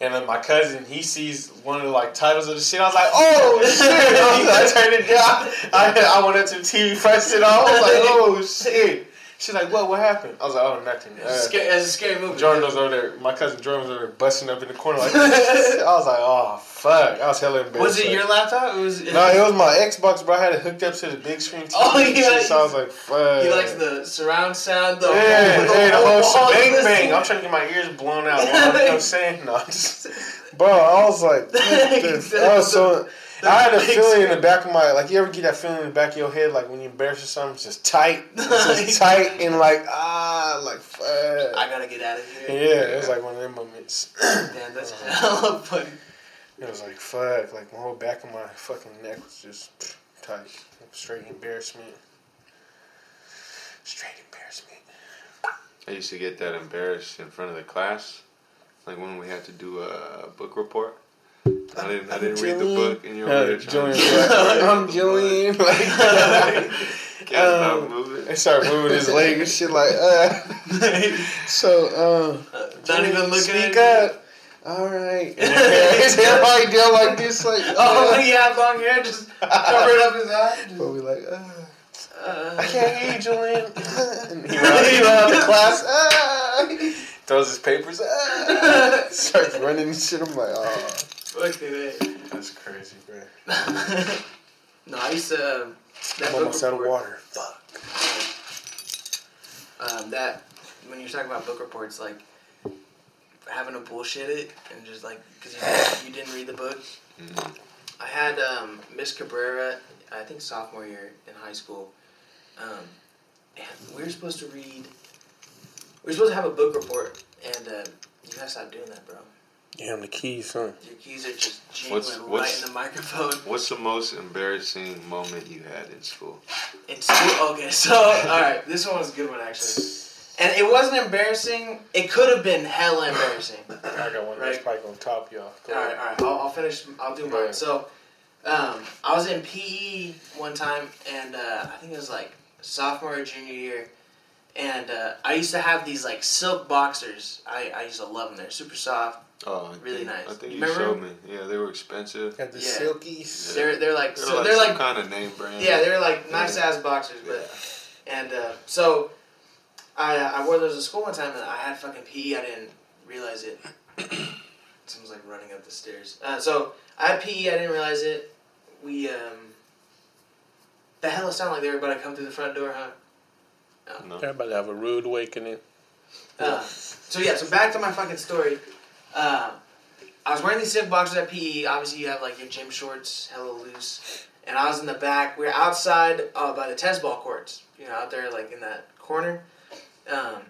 and then my cousin he sees one of the like titles of the shit. I was like, oh shit! I, like, I turned it down. I, I went up to the TV, pressed it on. I was like, oh shit! She's like, what? What happened? I was like, oh, nothing. It's, Uh, a scary, it's a scary movie. Jordan was over there. My cousin Jordan was over there busting up in the corner like. I was like, oh fuck! I was hella embarrassed. Was it like- your laptop? It was. No, it was my Xbox, bro. I had it hooked up to the big screen TV. Oh, yeah. So I was like, fuck. He likes the surround sound. The Yeah, whole, hey, the whole wall bang bang. I'm trying to get my ears blown out. You know what I'm saying? No, just, bro, I was like, the- I was so. I had a big feeling in the back of my like. You ever get that feeling in the back of your head, like when you embarrass yourself, it's just tight, it's just tight, and like ah, like fuck. I gotta get out of here. Yeah, here. it was like one of them moments. Damn, that's hella funny. It was like fuck, like my whole back of my fucking neck was just tight, straight embarrassment, straight embarrassment. I used to get that embarrassed in front of the class, like when we had to do a book report. I didn't. I didn't read the book, and you're Uh, over there trying Julian's to. like, I'm Julian. Like, Can't stop Um, moving. they start moving his leg and shit like, uh. So, uh, Uh, Not even looking speak at up. All right. His hair right down like this, like, Oh, uh, he had long hair, just covered up his eyes. but we like, uh, Uh, I can't hear you, Julian. and he went out, he went out the class. Uh, throws his papers. Uh, starts running and shit. I'm like, oh, Fucking it. that's crazy, bro. no, I used to. Um, that I'm almost out of water. Fuck. Um, that when you're talking about book reports, like having to bullshit it and just like because you, you didn't read the book. Mhm. I had um, Miss Cabrera, I think sophomore year in high school, um, and we were supposed to read. We were supposed to have a book report, and uh, you gotta stop doing that, bro. Yeah, I'm the keys, son. Your keys are just What's- jingling what's- right in the microphone. What's the most embarrassing moment you had in school? In school, okay, so all right, this one was a good one actually, and it wasn't embarrassing. It could have been hella embarrassing. I got one that's Right. probably gonna top you off. Go all right, all right. I'll, I'll finish. I'll do Go mine. So, um, I was in PE one time, and uh, I think it was like sophomore or junior year, and uh, I used to have these like silk boxers. I, I used to love them. They're super soft. Oh, I Really think- nice. I think You you, remember showed me. Yeah, they were expensive. Got the Yeah. silkies. They're they're like They're so like they're some like kind of name brand. yeah they're like nice ass boxers, but and uh, so I I wore those to school one time, and I had fucking PE. I didn't realize it. Someone's like running up the stairs. Uh, so I had PE. I didn't realize it. We um. The hell it sounded like they were about to come through the front door, huh? No. Everybody have a rude awakening. Uh, so yeah, so back to my fucking story. Uh, I was wearing these silk boxers at PE. Obviously, you have like your gym shorts, hella loose, and I was in the back. We were outside uh, by the tennis ball courts. You know, out there like in that corner. Um,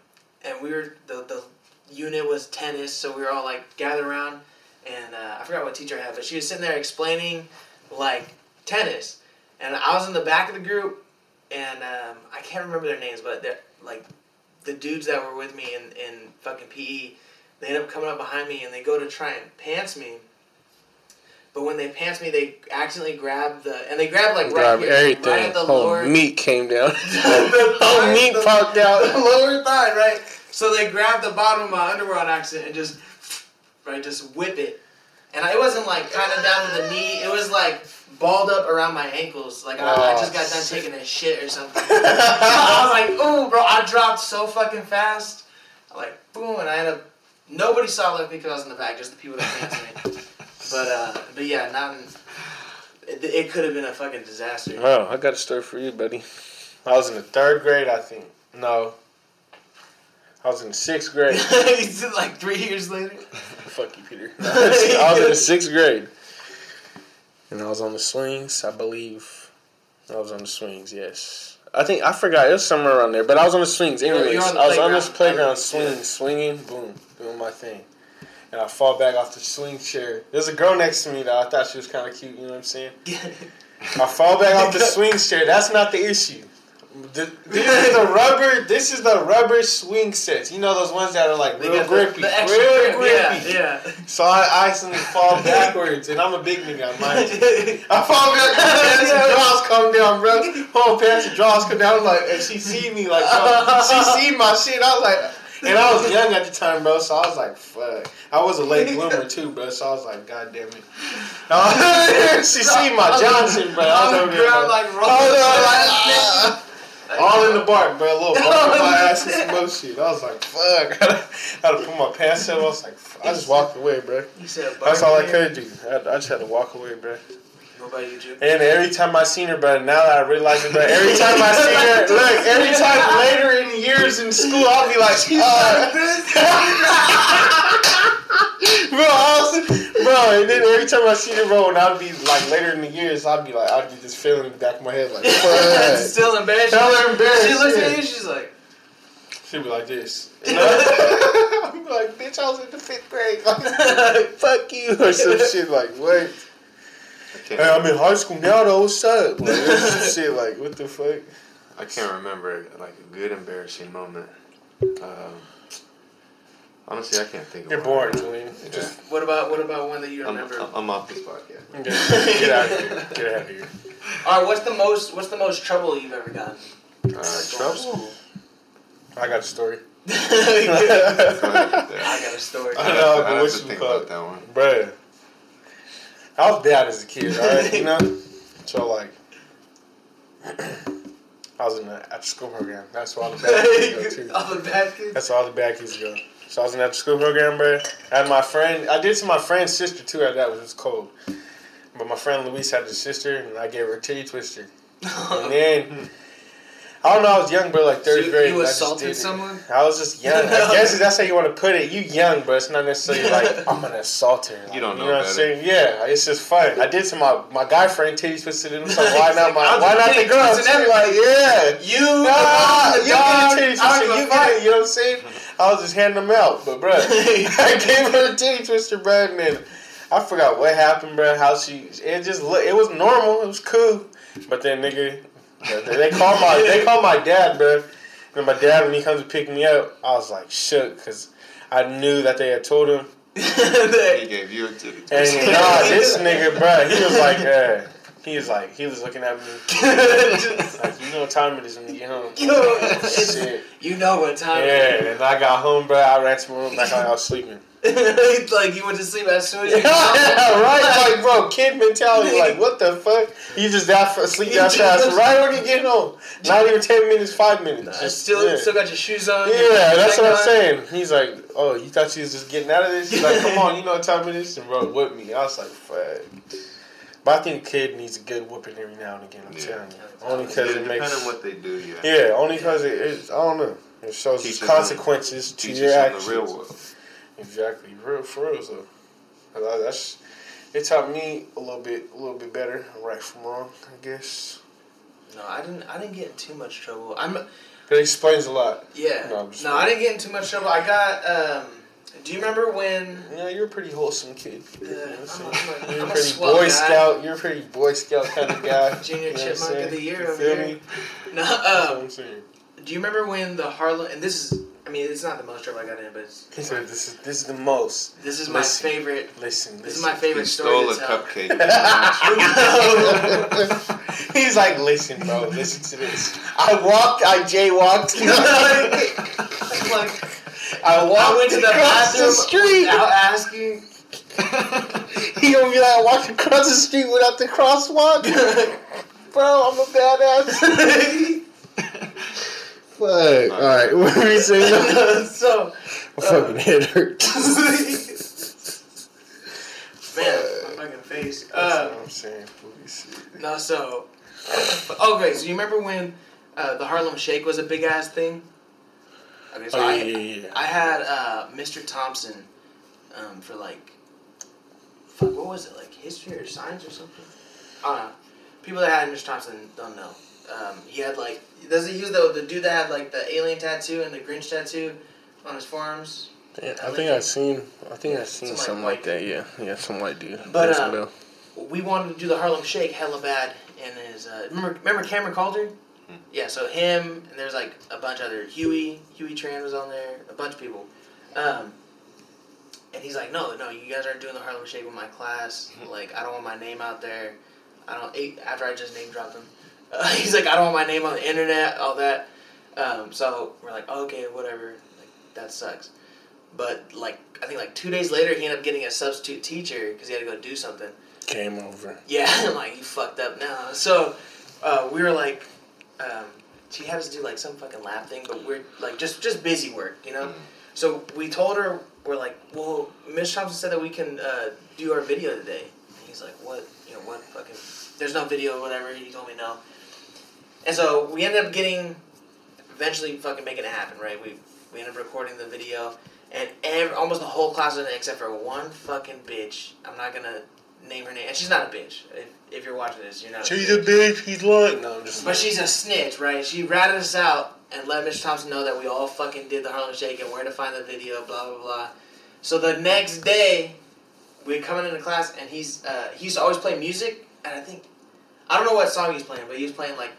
and we were the the unit was tennis, so we were all like gathered around. And uh, I forgot what teacher I had, but she was sitting there explaining like tennis, and I was in the back of the group, and um, I can't remember their names, but they're like the dudes that were with me in, in fucking PE, they end up coming up behind me and they go to try and pants me. But when they pants me, they accidentally grab the and they grab like right here, everything. right at the Whole lower meat came down. Oh, the Whole meat the- popped the out. lower thigh, right? So they grab the bottom of my underwear on accident and just right, just whip it. And I, it wasn't like kind of down to the knee. It was like balled up around my ankles. Like I, I just got done oh, taking a shit or something. I was like, ooh, bro, I dropped so fucking fast. Like, boom, and I ended up. Nobody saw it because I was in the back, just the people that came to me. But, uh, but yeah, not. In, it, it could have been a fucking disaster. Oh, I got a story for you, buddy. I was in the third grade, I think. No. I was in sixth grade. Like three years later. Fuck you, Peter. I was in the sixth grade. And I was on the swings, I believe. I was on the swings, yes. I think, I forgot, it was somewhere around there, but I was on the swings You're- anyways. you're on the I was on this playground. playground swinging, swinging, boom, doing my thing. And I fall back off the swing chair. There's a girl next to me that I thought she was kind of cute, you know what I'm saying? I fall back off the swing chair. That's not the issue. The- This is the rubber. This is the rubber swing sets. You know those ones that are like real the- grippy, the real grippy. Yeah, yeah. So I accidentally fall backwards, and I'm a big nigga, mind you. I fall back, pants and drawers come down, bro. Whole pants and drawers come down, I'm like, and she see me, like, bro, she see my shit. I was like, and I was young at the time, bro, so I was like, fuck. I was a late bloomer too, bro, so I was like, god damn it. she see my Johnson, bro. I was over there, bro. like, I over like, ah. All in the bark, bro. A little bump on my ass and some other shit. I was like, fuck. I had to put my pants up. I was like, fuck. I just walked away, bro. You said That's all I could do. I, I just had to walk away, bro. What about you, And every time I seen her, but now that I realize it, but every time I see her, look, every time later in years in school, I'll be like, uh, bro, I was, bro, and then every time I see her, bro, and I'll be like later in the years, I'll be like, I'll be just feeling in the back of my head, like, fuck. Still embarrassed. Hella embarrassed, She looks yeah. at you. She's like, She'd be like this. You know? I'd be like, bitch, I was in the fifth grade. Like, fuck you, or some shit like, what? I can't, Hey, I'm in high school now, though. What's up? Like, shit like, what the fuck? I can't remember like a good embarrassing moment. Um, honestly, I can't think of You're one. boring, Julian. Yeah. Just what about what about one that you I'm, remember? I'm- I'm off this podcast. get, get out of here. Get out of here. All right, what's the most what's the most trouble you've ever gotten? Uh, trouble? school? I got a story. I Go got a story. I I know, but I have what to you think call about it? that one. Bruh. I was bad as a kid, alright? You know? So, like, I was in the after school program. That's where all the bad kids go, too. All the bad kids. That's where all the bad kids go. So I was in after school program, bro. I had my friend. I did to my friend's sister too. At that, which was cold. But my friend Luis had a sister, and I gave her a titty twister. And then I don't know. I was young, bro. Like third So grade. you and I assaulted someone? I was just young. I guess that's how you want to put it. You young, but it's not necessarily like I'm gonna assault her. Like, You don't know what I'm saying? Yeah, it's just fun. I did to my my guy friend titty twisted him. So why not my why not the titty girl? twisting too? Like yeah. You, Nah, you dog, get a titty I twister. don't You get it. You know what I'm saying? I was just handing them out, but bro, I gave her a titty twister, bro, and then I forgot what happened, bro. How she it just look. It was normal. It was cool, but then nigga, they, they call my they call my dad, bro. And my dad when he comes to pick me up, I was like shook because I knew that they had told him. He gave you a titty. And nah, this nigga, bro, he was like, uh, he was like, he was looking at me like, you know what time it is when you get home. Yo, it's- Shit. you know what time it is. Yeah, and I got home, bro. I ran to my room like I was sleeping. It's like you went to sleep as soon as you right? Like, bro, kid mentality. Like, what the fuck? You just that for sleep that fast right when you get home. Not even ten minutes, five minutes. Uh, still, yeah. still got your shoes on. Yeah, that's what I'm saying. He's like, oh, you thought you was just getting out of this? He's like, come on, you know what time it is? And rode with me. I was like, fuck. But I think a kid needs a good whooping every now and again. I'm Yeah. telling you. Only Yeah, because it depending makes. on what they do, yeah. Yeah, only because it is. I don't know. It shows Teaches them- consequences to Teach your us in the real world. Exactly, real for real though. I- That's it taught me a little bit, a little bit better, right from wrong, I guess. No, I didn't. I didn't get in too much trouble. I'm. It explains a lot. Yeah. No, No, I didn't get in too much trouble. I got. um Do you remember when? Yeah, you're a pretty wholesome kid. Uh, You know what I'm I'm saying? a- I'm a- you're I'm a pretty boy guy. scout. You're a pretty boy scout kind of guy. Junior You know Chipmunk of the year You over feel here. me? No. Um, I'm saying. do you remember when the Harlem? And this is. I mean, it's not the most trouble I got in, but it's, He said, "This is this is the most." this is my Listen. favorite. Listen, This is my favorite He story stole a tell. cupcake. He's like, listen, bro, listen to this. I walked, I jaywalked. like, I walked I went to the across bathroom the street. without asking. He gonna be like, I walked across the street without the crosswalk. Bro, I'm a badass. Fuck. All right, what were you saying? so, My fucking head hurts. man, my fucking face. Uh, what I'm saying. No, so, okay, so you remember when uh, the Harlem Shake was a big ass thing? Okay, so Oh, I, yeah, yeah, yeah. I had uh, Mr. Thompson um, for like, fuck, what was it, like history or science or something? I don't know. People that had Mr. Thompson don't know. Um, he had like, does he use the, the dude that had like the alien tattoo and the Grinch tattoo on his forearms? Yeah, I think I've seen. I think I've seen Some, something white like that. Yeah, yeah, some white dude. But, Rings a bell. we wanted to do the Harlem Shake hella bad, and his uh, remember remember Cameron Calder? Yeah, so him and there's like a bunch of other Huey Huey Tran was on there, a bunch of people, um, and he's like, no, no, you guys aren't doing the Harlem Shake with my class. Like, I don't want my name out there. I don't. eh, After I just name dropped him, uh, he's like, I don't want my name on the internet, all that. Um, so we're like, okay, whatever. Like that sucks. But like, I think like two days later, he ended up getting a substitute teacher because he had to go do something. Came over. Yeah, I'm like, you fucked up now. So uh, we were like, um, she had us do like some fucking lab thing, but we're like just just busy work, you know. Mhm. So we told her we're like, well, Miss Thompson said that we can uh, do our video today. And he's like, what? You know what? Fucking, there's no video, or whatever. He told me no. And so we ended up getting, eventually, fucking making it happen, right? We we ended up recording the video, and every, almost the whole class was in it except for one fucking bitch. I'm not gonna name her name, and she's not a bitch. If, if you're watching this, you're not. She's a a bitch. bitch. He's lying. No, I'm just. But she's a snitch, right? She ratted us out and let Mr. Thompson know that we all fucking did the Harlem Shake and where to find the video, blah blah blah. So the next day, we're coming into class and he's uh, he used to always play music, and I think I don't know what song he's playing, but he was playing like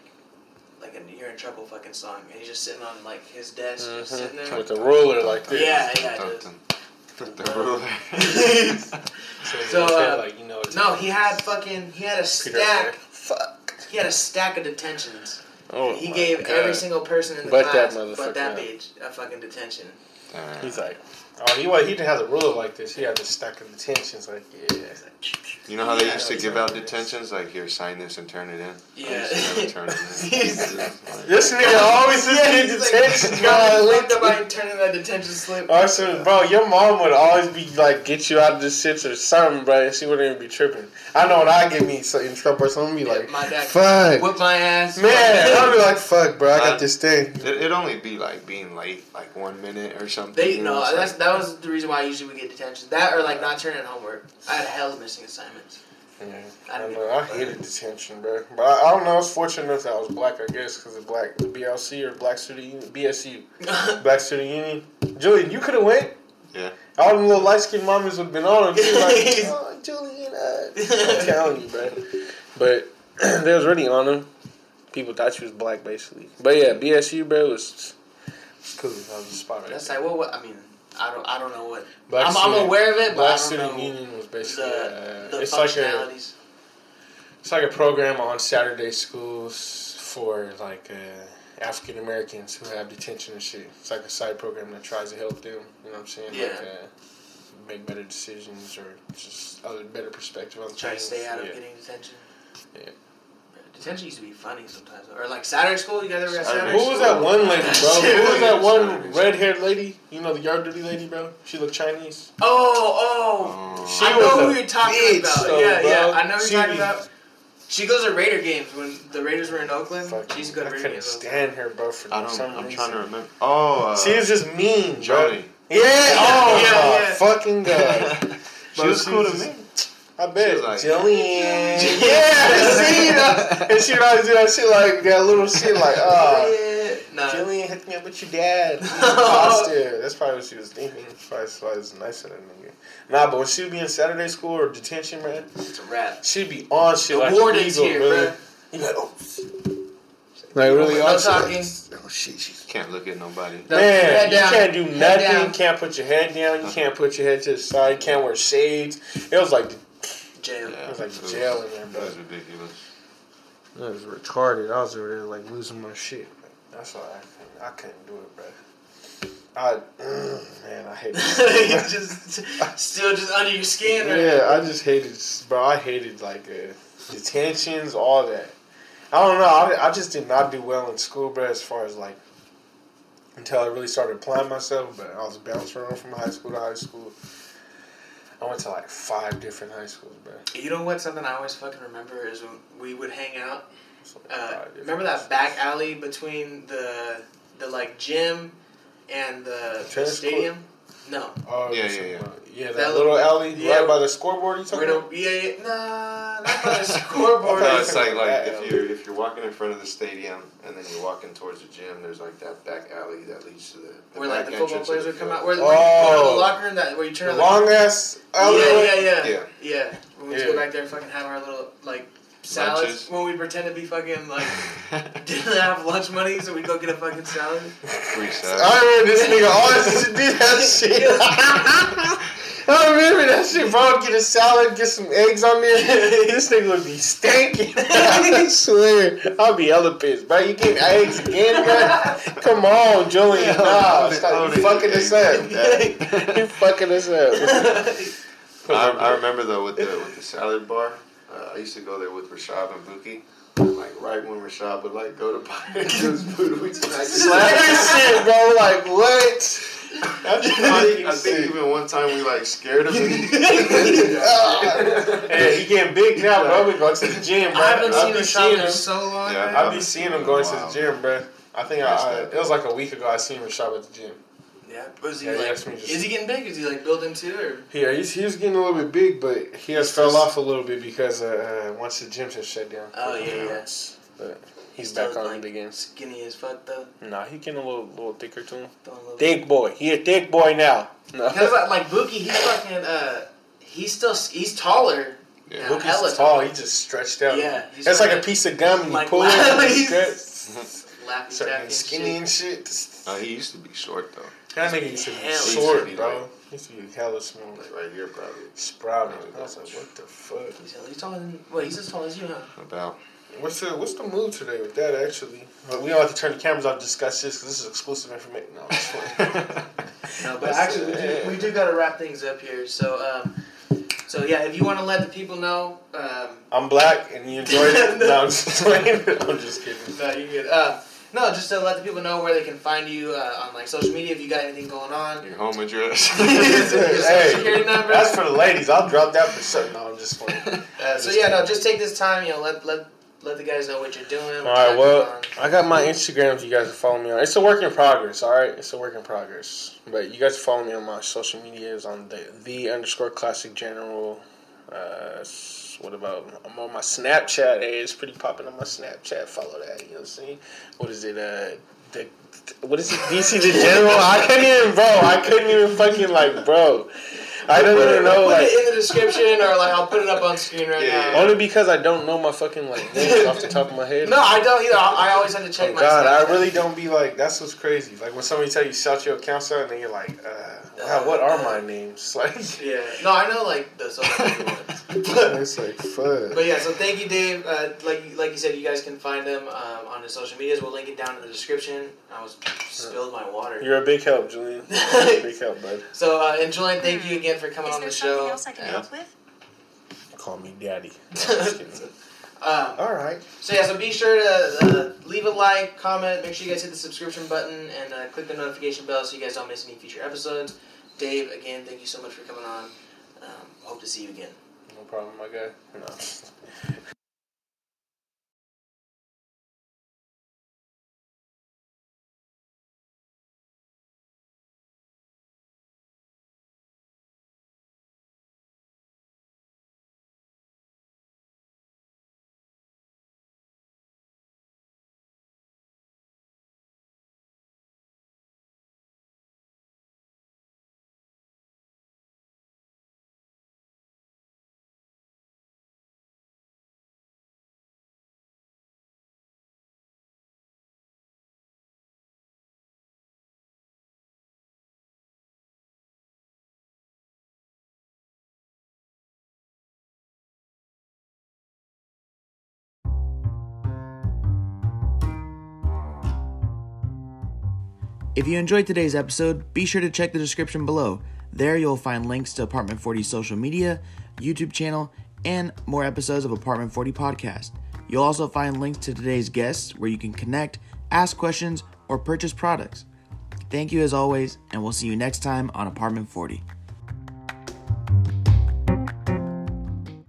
like a "You're in Trouble" fucking song, and he's just sitting on like his desk, just sitting there. with the ruler like this. Yeah, yeah. Dun, just- dun, dun, the ruler. So, So, uh, like you know. No, he had fucking he had a stack. Fuck. He had a stack of detentions. Oh, he gave God. every single person in the But that class, but that bitch, a fucking detention. Damn. He's like, oh, he wa- he didn't have the ruler like this. He had the stack of detentions. Like, yeah. You know how they Yeah, used to give out it is. detentions? Like, here, sign this and turn it in. Yeah. used to never turn it in. This nigga always just Yeah, get he's like, detention, God, bro. fucked up by turning that detention slip. Oh, I said, bro, your mom would always be like, get you out of the shits or something, bro. And she wouldn't even be tripping. I know when I get me so- in trouble, someone be Yeah, like, my dad fuck. whip my ass. Man, I'd be like, fuck, bro, I got this thing. It, it'd only be like being late, like one minute or something. They you know, no, it's that's like- that was the reason why I usually we get detention. That or like not turning in homework. I had a hell of missing assignments. Yeah, I I don't know. I hated detention, bro. But I, I don't know. I was fortunate enough that I was black, I guess, because of black the BLC or Black Student Union, BSU, Black Student Union. Julian, you could have went. Yeah. All them little light skinned mommies would have been on him. Like, oh, Julian, uh, I'm telling you, bro. But they was already on him. People thought she was black, basically. But yeah, BSU, bro, was, was cool. That was the spot right That's there. like well, what I mean. I don't. I don't know what. Black I'm, I'm aware of it, but Black I don't Student know Union was basically the uh, the it's like a functionalities. It's like a program on Saturday schools for like uh, African Americans who have detention and shit. It's like a side program that tries to help them. You know what I'm saying? Like, Yeah. uh, make better decisions or just other better perspective on Try to stay out of getting detention. Yeah. Detention used to be funny sometimes, or like Saturday school. You guys ever got Saturday Saturday? Who was that one lady, bro? Who was that one red haired lady? You know the yard duty lady, bro? She looked Chinese. Oh, Oh. She! I know who you're talking bitch, about. though, yeah, bro. yeah, I know who you're talking about. She goes to Raider games when the Raiders were in Oakland. Fuck, she used to go to I Raider couldn't games. stand her, bro, for I don't. some I'm reason. trying to remember. Oh, uh, She was just mean, bro. Johnny. Yeah, oh Yeah, yeah. fucking god. she was cool to me. I bet. She was like- Jillian. yeah, see, you know, and she would always do that shit like that little shit like, uh, oh, yeah. Nah. Jillian hooked me up with your dad. Imposter. That's probably what she was thinking. That's probably why it's nice of that nigga. Nah, but when she would be in Saturday school or detention, man, It's a wrap. she'd be on shit The like warden's eagle, here, really. bro. You like, oh, like really No on shit. talking. Oh shit, she's Can't look at nobody. The Man, you can't do head nothing. down. Can't put your head down. You can't put your head to the side. You can't wear shades. It was like Jail. Yeah, was like it jail in there, It bro. was ridiculous. That was retarded. I was over there like losing my shit. That's why I couldn't, I couldn't do it, bro. I man, I hate you it. just still just under your skin. Right? yeah, I just hated, bro. I hated like uh, detentions, all that. I don't know. I, I just did not do well in school, bro. As far as like until I really started applying myself, but I was bouncing around from high school to high school. I went to like five different high schools, bro. You know what? Something I always fucking remember is when we would hang out. Uh, remember that back alley between the the like gym and the, the stadium? No. Oh, Yeah, you're yeah, about- yeah. That, That little little- alley yeah. right by the scoreboard. You talking about? gonna, yeah, yeah, nah, not by the scoreboard. I No, it's like like if you're if you're walking in front of the stadium and then you're walking towards the gym, there's like that back alley that leads to the, the where like the football players would come out. Where the, where oh. you go to Oh. the locker room that where you turn The the long ass alley. Yeah, yeah, yeah, Yeah. yeah. When we Yeah. go back there, and fucking have our little like salads. Lunches. When we pretend to be fucking like didn't have lunch money, so we go get a fucking salad. Free oh, salad. I remember this nigga always used to do that shit. I remember that shit, bro. Get a salad, get some eggs on there. this nigga would be stinking. I swear. I'll be hella pissed, bro. You get eggs again, bro? Come on, Julian. Nah, stop. You fucking us up. You fucking us up. I, I remember though with the with the salad bar, uh, I used to go there with Rashad and Buki. like right when Rashad would like go to buy his food, we just like Slap this shit, bro. Like what? I'm just I think, I making think sick. even one time we like scared him. Hey, he getting big now, bro. We go to the gym, bro. I haven't I'll seen be him seeing in him. so long. Yeah, man. I be seeing him going to the gym, bro. I think I, I, it was like a week ago. I seen him shop at the gym. Yeah, was he Yeah, like? asked me just- Is he getting big? Is he like building too, or? Yeah, he's, he was getting a little bit big, but he has fell off a little bit because uh, uh, once the gyms have shut down. Oh yeah, yeah. But he's Still, back on like, it again. Skinny as fuck though. Nah, he getting a little little thicker too. Throwing a little- Thick boy. He a thick boy now. No. Cause like, like Buki, he's fucking. Uh, he's still he's taller. Yeah. now, Look, hella he's tall. He just stretched out. Yeah, he's it's like a piece of gum and you like pull it. and it he's- stretches. Laffy Start taffy getting and skinny shit. and shit. Uh, he used to be short though, That nigga used to be Hell, short, used to be bro. like- He used to be hella small. like right here probably. Sprouting. I was like, what the fuck? He's, he's taller than. Wait, he's as tall as you, huh? About. What's the what's the move today with that actually? But we don't have to turn the cameras off to discuss this because this is exclusive information. No, it's. No, but actually, we do, we do got to wrap things up here. So, um, so yeah, if you want to let the people know, um, I'm black and you enjoyed it. no, I'm just. I'm just kidding. no, you're good. Uh, no, just to let the people know where they can find you uh, on like social media. If you got anything going on, Your home address. Your social security number. that's for the ladies. I'll drop that for certain. No, I'm just playing. Uh, so yeah, no, just take this time. You know, let let let the guys know what you're doing. All what right, you're well, I got my Instagram if you guys are following me on. It's a work in progress, all right? It's a work in progress. But you guys follow me on my social medias on the the underscore classic general. Uh, s- what about I'm on my Snapchat? Hey, it's pretty popping on my Snapchat. Follow that. You know what I'm saying? What is it? Uh, the what is it? DC the general? I couldn't even, bro. I couldn't even fucking like, bro. I don't even know Put like. it in the description, or like I'll put it up on screen right Yeah, now. Only because I don't know my fucking like names off the top of my head. No, I don't either. I, I always have to check Oh my. God, I really don't be like. That's what's crazy. Like when somebody tell you shout your accounts out, and then you're like, uh, wow, what are my names? Like, Yeah, no, I know like the social media ones. it's like fuck. But yeah, so thank you, Dave. Uh, like like you said, you guys can find him um, on his social medias. We'll link it down in the description. I was spilled my water. You're a big help, Julian. You're a big help, bud. So uh, and Julian, thank you again for coming Is on there the something show. else I can Yeah. help with? Call me daddy. No, I'm just kidding. Um, All right. so yeah, so be sure to uh, leave a like, comment, make sure you guys hit the subscription button, and uh, click the notification bell so you guys don't miss any future episodes. Dave, again, thank you so much for coming on. Um, hope to see you again. No problem, my guy. No. If you enjoyed today's episode, be sure to check the description below. There you'll find links to Apartment 40's social media, YouTube channel, and more episodes of Apartment 40 podcast. You'll also find links to today's guests where you can connect, ask questions, or purchase products. Thank you as always, and we'll see you next time on Apartment 40.